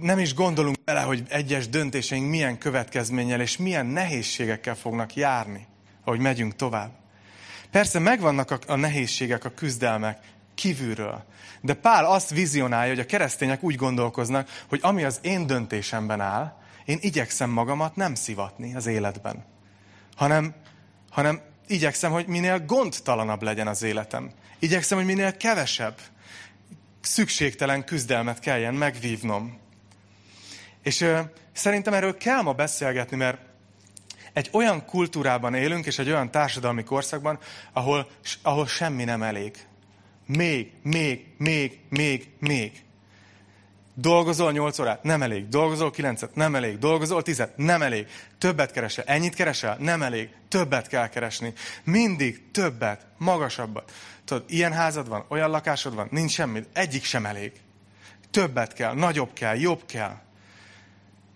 nem is gondolunk bele, hogy egyes döntéseink milyen következménnyel és milyen nehézségekkel fognak járni, ahogy megyünk tovább. Persze megvannak a, nehézségek, a küzdelmek kívülről. De Pál azt vizionálja, hogy a keresztények úgy gondolkoznak, hogy ami az én döntésemben áll, én igyekszem magamat nem szivatni az életben. Hanem, hanem igyekszem, hogy minél gondtalanabb legyen az életem. Igyekszem, hogy minél kevesebb szükségtelen küzdelmet kelljen megvívnom. És ö, szerintem erről kell ma beszélgetni, mert egy olyan kultúrában élünk, és egy olyan társadalmi korszakban, ahol, ahol semmi nem elég. Még, még, még, még, még. Dolgozol 8 órát? Nem elég. Dolgozol 9 Nem elég. Dolgozol 10 Nem elég. Többet keresel? Ennyit keresel? Nem elég. Többet kell keresni. Mindig többet, magasabbat. Tudod, ilyen házad van, olyan lakásod van, nincs semmi, egyik sem elég. Többet kell, nagyobb kell, jobb kell.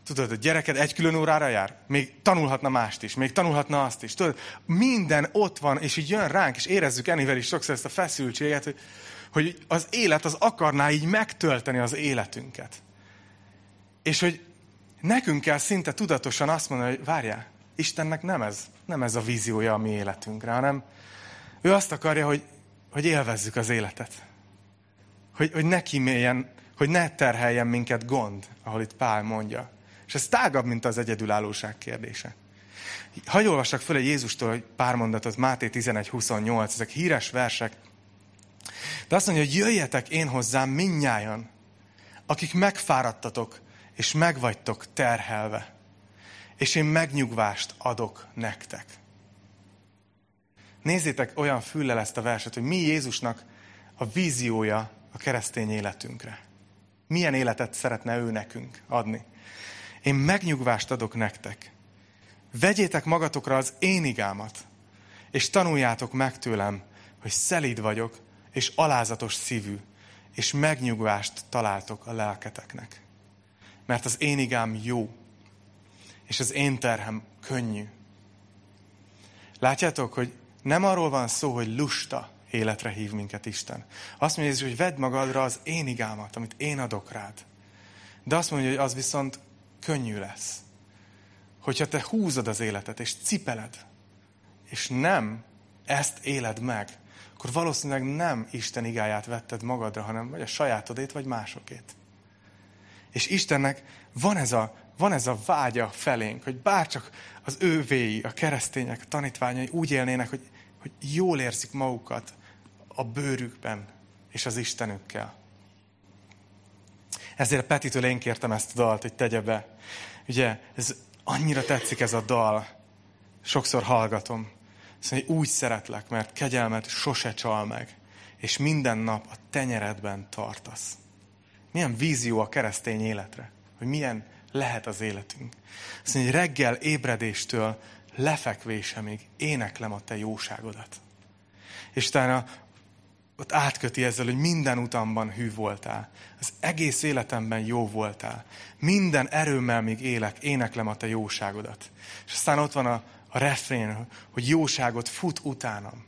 Tudod, a gyereked egy külön órára jár? Még tanulhatna mást is, még tanulhatna azt is. Tudod, minden ott van, és így jön ránk, és érezzük enivel is sokszor ezt a feszültséget, hogy, hogy az élet az akarná így megtölteni az életünket. És hogy nekünk kell szinte tudatosan azt mondani, hogy várjál, Istennek nem ez, nem ez a víziója a mi életünkre, hanem ő azt akarja, hogy, hogy élvezzük az életet. Hogy, hogy ne kiméljen, hogy ne terheljen minket gond, ahol itt Pál mondja. És ez tágabb, mint az egyedülállóság kérdése. Hagy olvassak föl egy Jézustól pár mondatot, Máté 11.28, ezek híres versek. De azt mondja, hogy jöjjetek én hozzám minnyájan, akik megfáradtatok, és megvagytok terhelve, és én megnyugvást adok nektek. Nézzétek olyan füllel ezt a verset, hogy mi Jézusnak a víziója a keresztény életünkre. Milyen életet szeretne ő nekünk adni. Én megnyugvást adok nektek. Vegyétek magatokra az én igámat, és tanuljátok meg tőlem, hogy szelíd vagyok, és alázatos szívű, és megnyugvást találtok a lelketeknek. Mert az én igám jó, és az én terhem könnyű. Látjátok, hogy nem arról van szó, hogy lusta életre hív minket Isten. Azt mondja, hogy vedd magadra az én igámat, amit én adok rád. De azt mondja, hogy az viszont könnyű lesz. Hogyha te húzod az életet, és cipeled, és nem ezt éled meg, akkor valószínűleg nem Isten igáját vetted magadra, hanem vagy a sajátodét, vagy másokét. És Istennek van ez a, van ez a vágya felénk, hogy bárcsak az ővéi, a keresztények, a tanítványai úgy élnének, hogy, hogy jól érzik magukat a bőrükben és az Istenükkel. Ezért Petitől én kértem ezt a dalt, hogy tegye be. Ugye, ez annyira tetszik ez a dal. Sokszor hallgatom. Azt mondja, úgy szeretlek, mert kegyelmet sose csal meg. és minden nap a tenyeredben tartasz. Milyen vízió a keresztény életre, hogy milyen lehet az életünk. Azt mondja, hogy reggel ébredéstől lefekvésemig éneklem a te jóságodat. És utána ott átköti ezzel, hogy minden utamban hű voltál. Az egész életemben jó voltál. Minden erőmmel még élek, éneklem a te jóságodat. És aztán ott van a, a refrén, hogy jóságot fut utánam.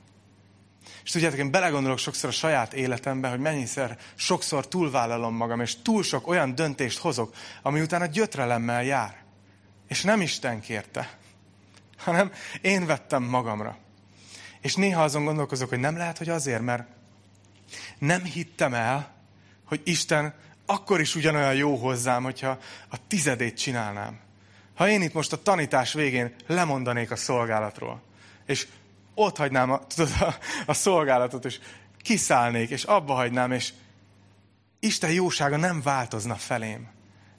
És tudjátok, én belegondolok sokszor a saját életembe, hogy mennyiszer sokszor túlvállalom magam, és túl sok olyan döntést hozok, ami utána gyötrelemmel jár. És nem Isten kérte, hanem én vettem magamra. És néha azon gondolkozok, hogy nem lehet, hogy azért, mert nem hittem el, hogy Isten akkor is ugyanolyan jó hozzám, hogyha a tizedét csinálnám. Ha én itt most a tanítás végén lemondanék a szolgálatról, és ott hagynám a, tudod, a, a szolgálatot, és kiszállnék, és abba hagynám, és Isten jósága nem változna felém.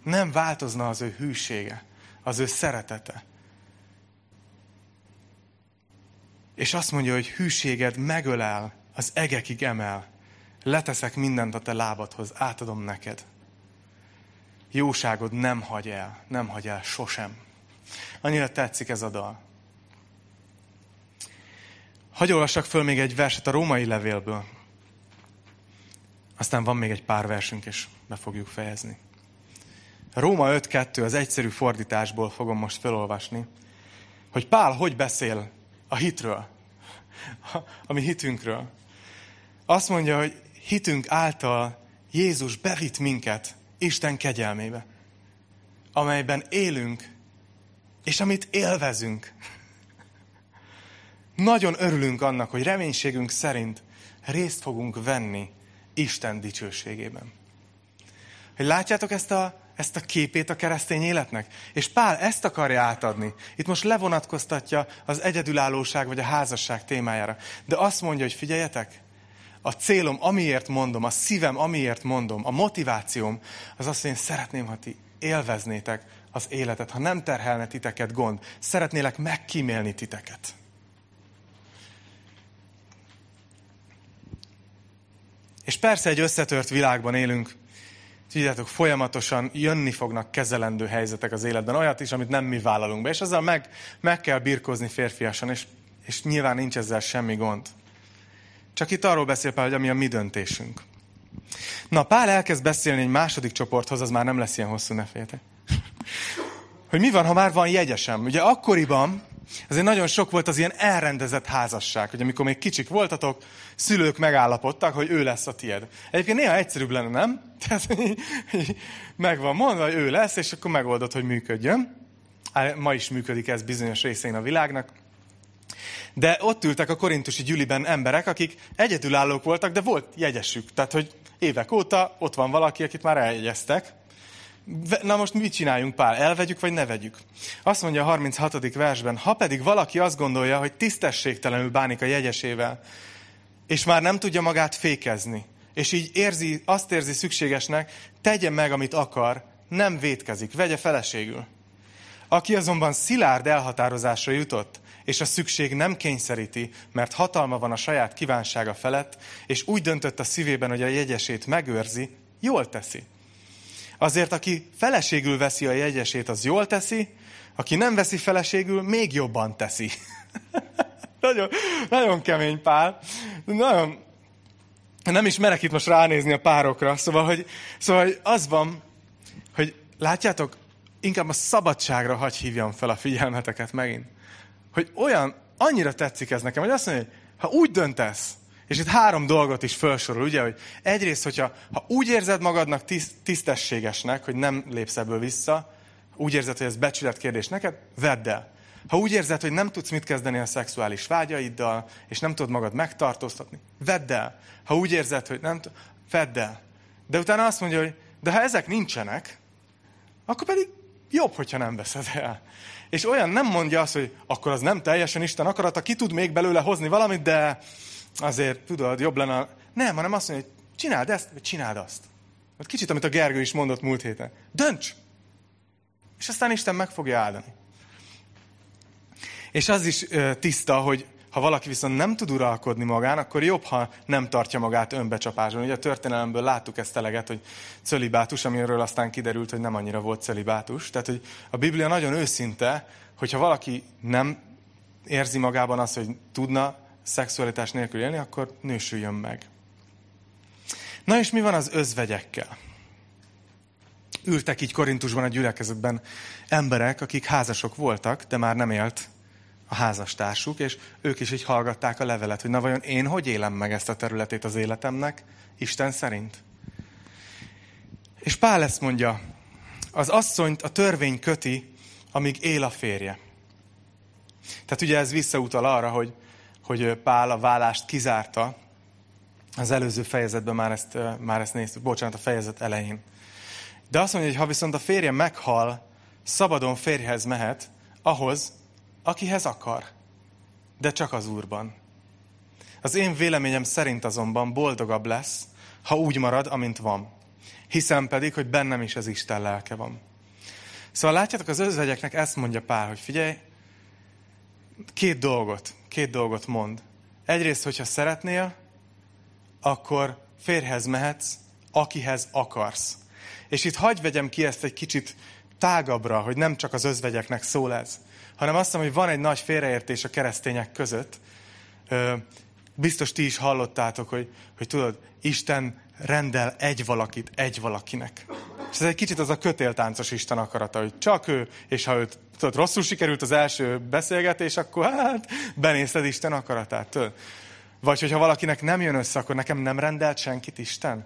Nem változna az ő hűsége, az ő szeretete. És azt mondja, hogy hűséged megölel, az egekig emel. Leteszek mindent a te lábadhoz, átadom neked. Jóságod nem hagy el, nem hagy el sosem. Annyira tetszik ez a dal. Hagy olvassak föl még egy verset a római levélből. Aztán van még egy pár versünk, és be fogjuk fejezni. Róma 5.2 az egyszerű fordításból fogom most felolvasni, hogy Pál hogy beszél a hitről, a mi hitünkről. Azt mondja, hogy hitünk által Jézus bevitt minket Isten kegyelmébe, amelyben élünk, és amit élvezünk. Nagyon örülünk annak, hogy reménységünk szerint részt fogunk venni Isten dicsőségében. Hogy látjátok ezt a, ezt a képét a keresztény életnek? És Pál ezt akarja átadni. Itt most levonatkoztatja az egyedülállóság vagy a házasság témájára. De azt mondja, hogy figyeljetek, a célom, amiért mondom, a szívem, amiért mondom, a motivációm, az azt, hogy én szeretném, ha ti élveznétek az életet, ha nem terhelne titeket gond. Szeretnélek megkímélni titeket. És persze egy összetört világban élünk, tudjátok, folyamatosan jönni fognak kezelendő helyzetek az életben, olyat is, amit nem mi vállalunk be, és azzal meg, meg kell birkózni férfiasan, és, és nyilván nincs ezzel semmi gond. Csak itt arról beszél Pál, hogy ami a mi döntésünk. Na, Pál elkezd beszélni egy második csoporthoz, az már nem lesz ilyen hosszú, ne féltek. Hogy mi van, ha már van jegyesem? Ugye akkoriban azért nagyon sok volt az ilyen elrendezett házasság, hogy amikor még kicsik voltatok, szülők megállapodtak, hogy ő lesz a tied. Egyébként néha egyszerűbb lenne, nem? Tehát meg van mondva, hogy ő lesz, és akkor megoldod, hogy működjön. Ma is működik ez bizonyos részén a világnak. De ott ültek a korintusi gyüliben emberek, akik egyedülállók voltak, de volt jegyesük. Tehát, hogy évek óta ott van valaki, akit már eljegyeztek. Na most mit csináljunk, Pál? Elvegyük, vagy ne vegyük? Azt mondja a 36. versben, ha pedig valaki azt gondolja, hogy tisztességtelenül bánik a jegyesével, és már nem tudja magát fékezni, és így érzi, azt érzi szükségesnek, tegye meg, amit akar, nem vétkezik, vegye feleségül. Aki azonban szilárd elhatározásra jutott, és a szükség nem kényszeríti, mert hatalma van a saját kívánsága felett, és úgy döntött a szívében, hogy a jegyesét megőrzi, jól teszi. Azért, aki feleségül veszi a jegyesét, az jól teszi, aki nem veszi feleségül, még jobban teszi. nagyon, nagyon kemény pál. Nagyon, nem is merek itt most ránézni a párokra. Szóval, hogy, szóval hogy az van, hogy látjátok, inkább a szabadságra hagy hívjam fel a figyelmeteket megint hogy olyan, annyira tetszik ez nekem, hogy azt mondja, hogy ha úgy döntesz, és itt három dolgot is felsorol, ugye, hogy egyrészt, hogyha ha úgy érzed magadnak tisztességesnek, hogy nem lépsz ebből vissza, úgy érzed, hogy ez becsület kérdés neked, vedd el. Ha úgy érzed, hogy nem tudsz mit kezdeni a szexuális vágyaiddal, és nem tudod magad megtartóztatni, vedd el. Ha úgy érzed, hogy nem tudod, vedd el. De utána azt mondja, hogy de ha ezek nincsenek, akkor pedig jobb, hogyha nem veszed el. És olyan nem mondja azt, hogy akkor az nem teljesen Isten akarata, ki tud még belőle hozni valamit, de azért tudod, jobb lenne. Nem, hanem azt mondja, hogy csináld ezt, vagy csináld azt. Hát kicsit, amit a Gergő is mondott múlt héten. Dönts! És aztán Isten meg fogja áldani. És az is tiszta, hogy ha valaki viszont nem tud uralkodni magán, akkor jobb, ha nem tartja magát önbecsapáson. Ugye a történelemből láttuk ezt eleget, hogy cölibátus, amiről aztán kiderült, hogy nem annyira volt cölibátus. Tehát, hogy a Biblia nagyon őszinte, hogyha valaki nem érzi magában azt, hogy tudna szexualitás nélkül élni, akkor nősüljön meg. Na és mi van az özvegyekkel? Ültek így Korintusban a gyülekezetben emberek, akik házasok voltak, de már nem élt a házastársuk, és ők is így hallgatták a levelet, hogy na vajon én hogy élem meg ezt a területét az életemnek, Isten szerint. És Pál ezt mondja, az asszonyt a törvény köti, amíg él a férje. Tehát ugye ez visszautal arra, hogy, hogy Pál a vállást kizárta, az előző fejezetben már ezt, már ezt néztük, bocsánat, a fejezet elején. De azt mondja, hogy ha viszont a férje meghal, szabadon férjhez mehet, ahhoz, akihez akar, de csak az Úrban. Az én véleményem szerint azonban boldogabb lesz, ha úgy marad, amint van. Hiszem pedig, hogy bennem is az Isten lelke van. Szóval látjátok, az özvegyeknek ezt mondja Pál, hogy figyelj, két dolgot, két dolgot mond. Egyrészt, hogyha szeretnél, akkor férhez mehetsz, akihez akarsz. És itt hagyj vegyem ki ezt egy kicsit tágabbra, hogy nem csak az özvegyeknek szól ez, hanem azt mondom, hogy van egy nagy félreértés a keresztények között. Biztos ti is hallottátok, hogy, hogy tudod, Isten rendel egy valakit egy valakinek. És ez egy kicsit az a kötéltáncos Isten akarata, hogy csak ő, és ha őt tudod, rosszul sikerült az első beszélgetés, akkor hát benézted Isten akaratát. Tudod? Vagy hogyha valakinek nem jön össze, akkor nekem nem rendelt senkit Isten?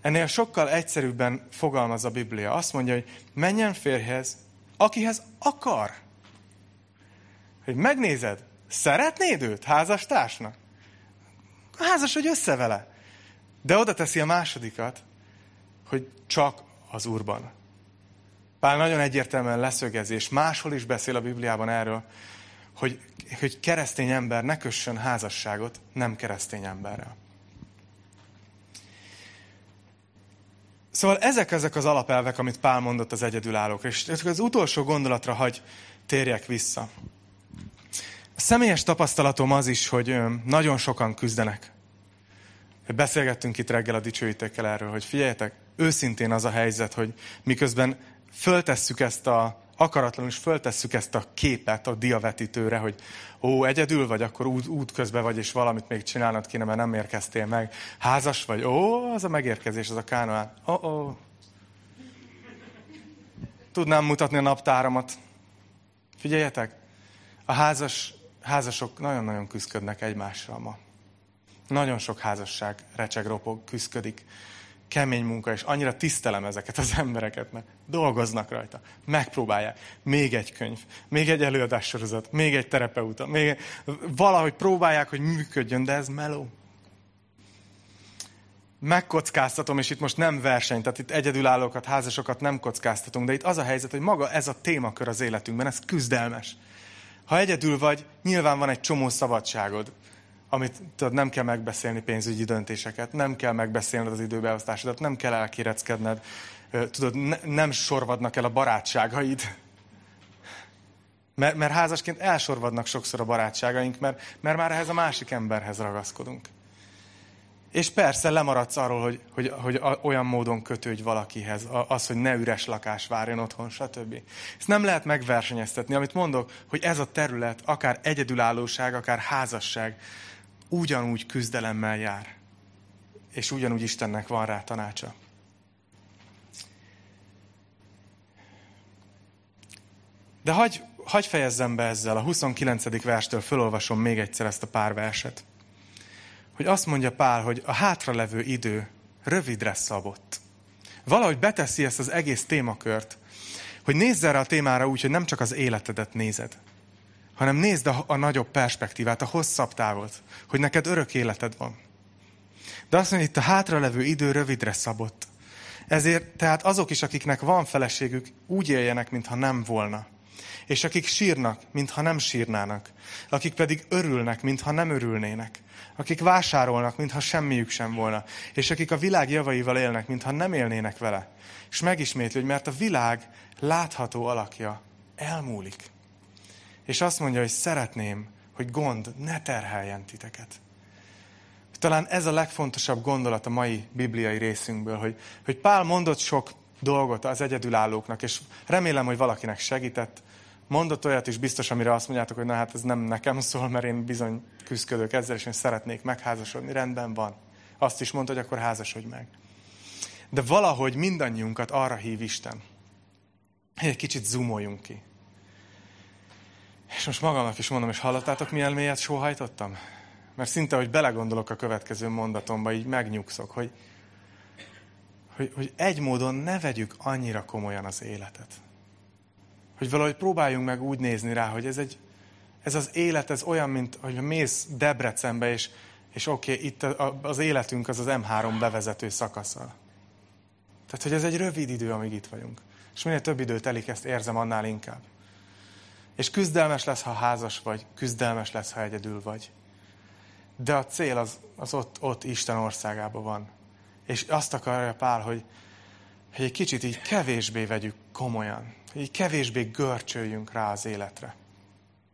Ennél sokkal egyszerűbben fogalmaz a Biblia. Azt mondja, hogy menjen férhez, akihez akar. Hogy megnézed, szeretnéd őt házastársnak? Házas hogy össze vele. De oda teszi a másodikat, hogy csak az Úrban. Pál nagyon egyértelműen leszögezi, és máshol is beszél a Bibliában erről, hogy, hogy keresztény ember ne kössön házasságot nem keresztény emberrel. Szóval ezek ezek az alapelvek, amit Pál mondott az egyedülállók, és az utolsó gondolatra hagy térjek vissza. A személyes tapasztalatom az is, hogy nagyon sokan küzdenek. Beszélgettünk itt reggel a dicsőítekkel erről, hogy figyeljetek, őszintén az a helyzet, hogy miközben föltesszük ezt a, akaratlanul is föltesszük ezt a képet a diavetítőre, hogy ó, egyedül vagy, akkor út, út közben vagy, és valamit még csinálnod kéne, mert nem érkeztél meg. Házas vagy, ó, az a megérkezés, az a kánoán. Ó, ó. Tudnám mutatni a naptáramat. Figyeljetek, a házas, házasok nagyon-nagyon küzdködnek egymással ma. Nagyon sok házasság recseg, ropog, küzdködik kemény munka, és annyira tisztelem ezeket az embereket, mert dolgoznak rajta, megpróbálják. Még egy könyv, még egy előadássorozat, még egy terapeuta, még valahogy próbálják, hogy működjön, de ez meló. Megkockáztatom, és itt most nem verseny, tehát itt egyedülállókat, házasokat nem kockáztatunk, de itt az a helyzet, hogy maga ez a témakör az életünkben, ez küzdelmes. Ha egyedül vagy, nyilván van egy csomó szabadságod amit tudod, nem kell megbeszélni pénzügyi döntéseket, nem kell megbeszélned az időbeosztásodat, nem kell elkéreckedned, tudod, ne, nem sorvadnak el a barátságaid. Mert, mert házasként elsorvadnak sokszor a barátságaink, mert, mert már ehhez a másik emberhez ragaszkodunk. És persze lemaradsz arról, hogy, hogy, hogy olyan módon kötődj valakihez, az, hogy ne üres lakás várjon otthon, stb. Ezt nem lehet megversenyeztetni. Amit mondok, hogy ez a terület, akár egyedülállóság, akár házasság, ugyanúgy küzdelemmel jár. És ugyanúgy Istennek van rá tanácsa. De hagy, hagy fejezzem be ezzel, a 29. verstől fölolvasom még egyszer ezt a pár verset. Hogy azt mondja Pál, hogy a hátralevő idő rövidre szabott. Valahogy beteszi ezt az egész témakört, hogy nézz erre a témára úgy, hogy nem csak az életedet nézed, hanem nézd a, a nagyobb perspektívát, a hosszabb távot, hogy neked örök életed van. De azt mondja, itt a hátralevő idő rövidre szabott. Ezért tehát azok is, akiknek van feleségük, úgy éljenek, mintha nem volna. És akik sírnak, mintha nem sírnának. Akik pedig örülnek, mintha nem örülnének. Akik vásárolnak, mintha semmiük sem volna. És akik a világ javaival élnek, mintha nem élnének vele. És megismétli, hogy mert a világ látható alakja elmúlik. És azt mondja, hogy szeretném, hogy gond ne terheljen titeket. Talán ez a legfontosabb gondolat a mai bibliai részünkből, hogy, hogy Pál mondott sok dolgot az egyedülállóknak, és remélem, hogy valakinek segített. Mondott olyat is biztos, amire azt mondjátok, hogy na hát ez nem nekem szól, mert én bizony küzdök ezzel, és én szeretnék megházasodni. Rendben van. Azt is mondta, hogy akkor házasodj meg. De valahogy mindannyiunkat arra hív Isten, hogy egy kicsit zoomoljunk ki. És most magamnak is mondom, és hallottátok, milyen mélyet sóhajtottam? Mert szinte, hogy belegondolok a következő mondatomba, így megnyugszok, hogy, hogy, hogy egy módon ne vegyük annyira komolyan az életet. Hogy valahogy próbáljunk meg úgy nézni rá, hogy ez, egy, ez az élet, ez olyan, mint hogy mész Debrecenbe, és, és oké, okay, itt az életünk az az M3 bevezető szakasza. Tehát, hogy ez egy rövid idő, amíg itt vagyunk. És minél több idő telik, ezt érzem annál inkább. És küzdelmes lesz, ha házas vagy, küzdelmes lesz, ha egyedül vagy. De a cél az, az ott, ott Isten országában van. És azt akarja Pál, hogy, hogy egy kicsit így kevésbé vegyük komolyan. Hogy kevésbé görcsöljünk rá az életre.